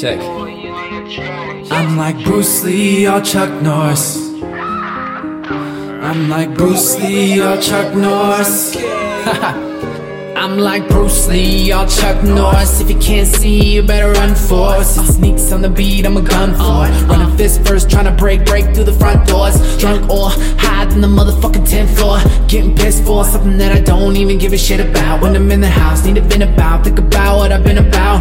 Check. I'm like Bruce Lee or Chuck Norris. I'm like Bruce Lee or Chuck Norris. I'm like Bruce Lee or Chuck Norris. If you can't see, you better run for it. Sneaks on the beat, I'm a gun for it. Running fist first, trying to break, break through the front doors. Drunk or high in the motherfucking 10th floor. Getting pissed for something that I don't even give a shit about. When I'm in the house, need to vent about. Think about what I've been about.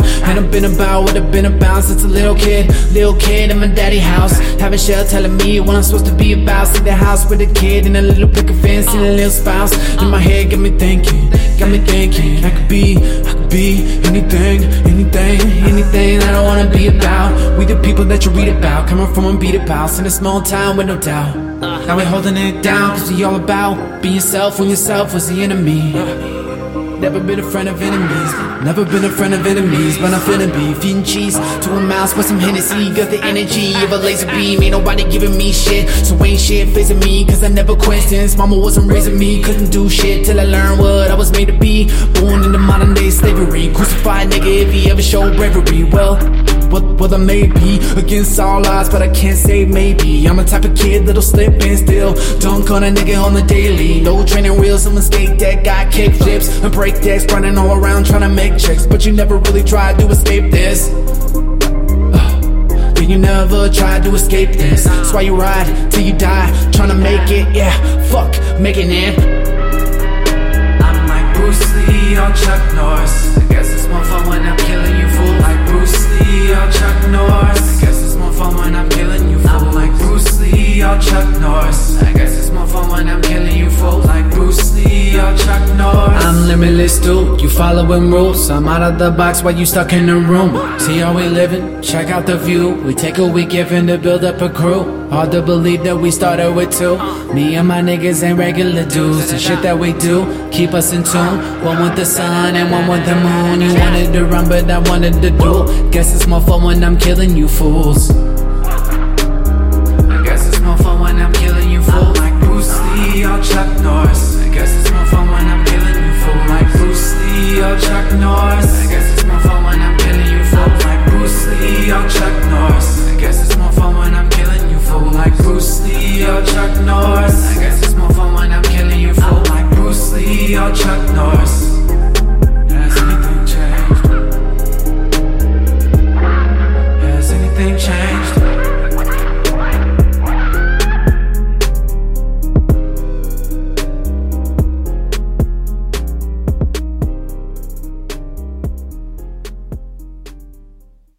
Been about what I've been about since a little kid. Little kid in my daddy house. Having shell telling me what I'm supposed to be about. See the house with a kid and a little picket fence and a little spouse. In my head, got me thinking, got me thinking. I could be, I could be anything, anything, anything that I don't wanna be about. We the people that you read about, coming from unbeaten house in a small town with no doubt. Now we're holding it down, cause we all about being yourself when yourself was the enemy. Never been a friend of enemies, never been a friend of enemies, but I'm finna be feeding cheese to a mouse with some Hennessy. Got the energy of a laser beam, ain't nobody giving me shit, so ain't shit facing me, cause I never quit since mama wasn't raising me. Couldn't do shit till I learned what I was made to be. Born into modern day slavery, crucified nigga if he ever showed bravery. Well, what, what I may be against all odds, but I can't say maybe. I'm the type of kid that'll slip and still dunk on a nigga on the daily. No training wheels, I'm a skate deck, got kick flips and break decks, running all around trying to make tricks. But you never really tried to escape this. Then you never tried to escape this. That's why you ride till you die, trying to make it. Yeah, fuck making it. I'm like Bruce Lee or Chuck Norris. I guess it's more fun when I'm killing you, fool. Like Bruce Lee or Chuck Norris. I guess it's more fun when I'm killing you, fool. I'm like Bruce Lee or Chuck Norris. I guess it's more fun when I'm killing you, I'm limitless, dude. You following rules. I'm out of the box while you stuck in the room. See how we living? Check out the view. We take a week given to build up a crew. Hard to believe that we started with two. Me and my niggas ain't regular dudes. The shit that we do keep us in tune. One with the sun and one with the moon. You wanted to run, but I wanted to do. Guess it's more fun when I'm killing you fools. Norris. I guess it's more fun when I'm killing you, fool. Like Bruce Lee or Chuck Norris. I guess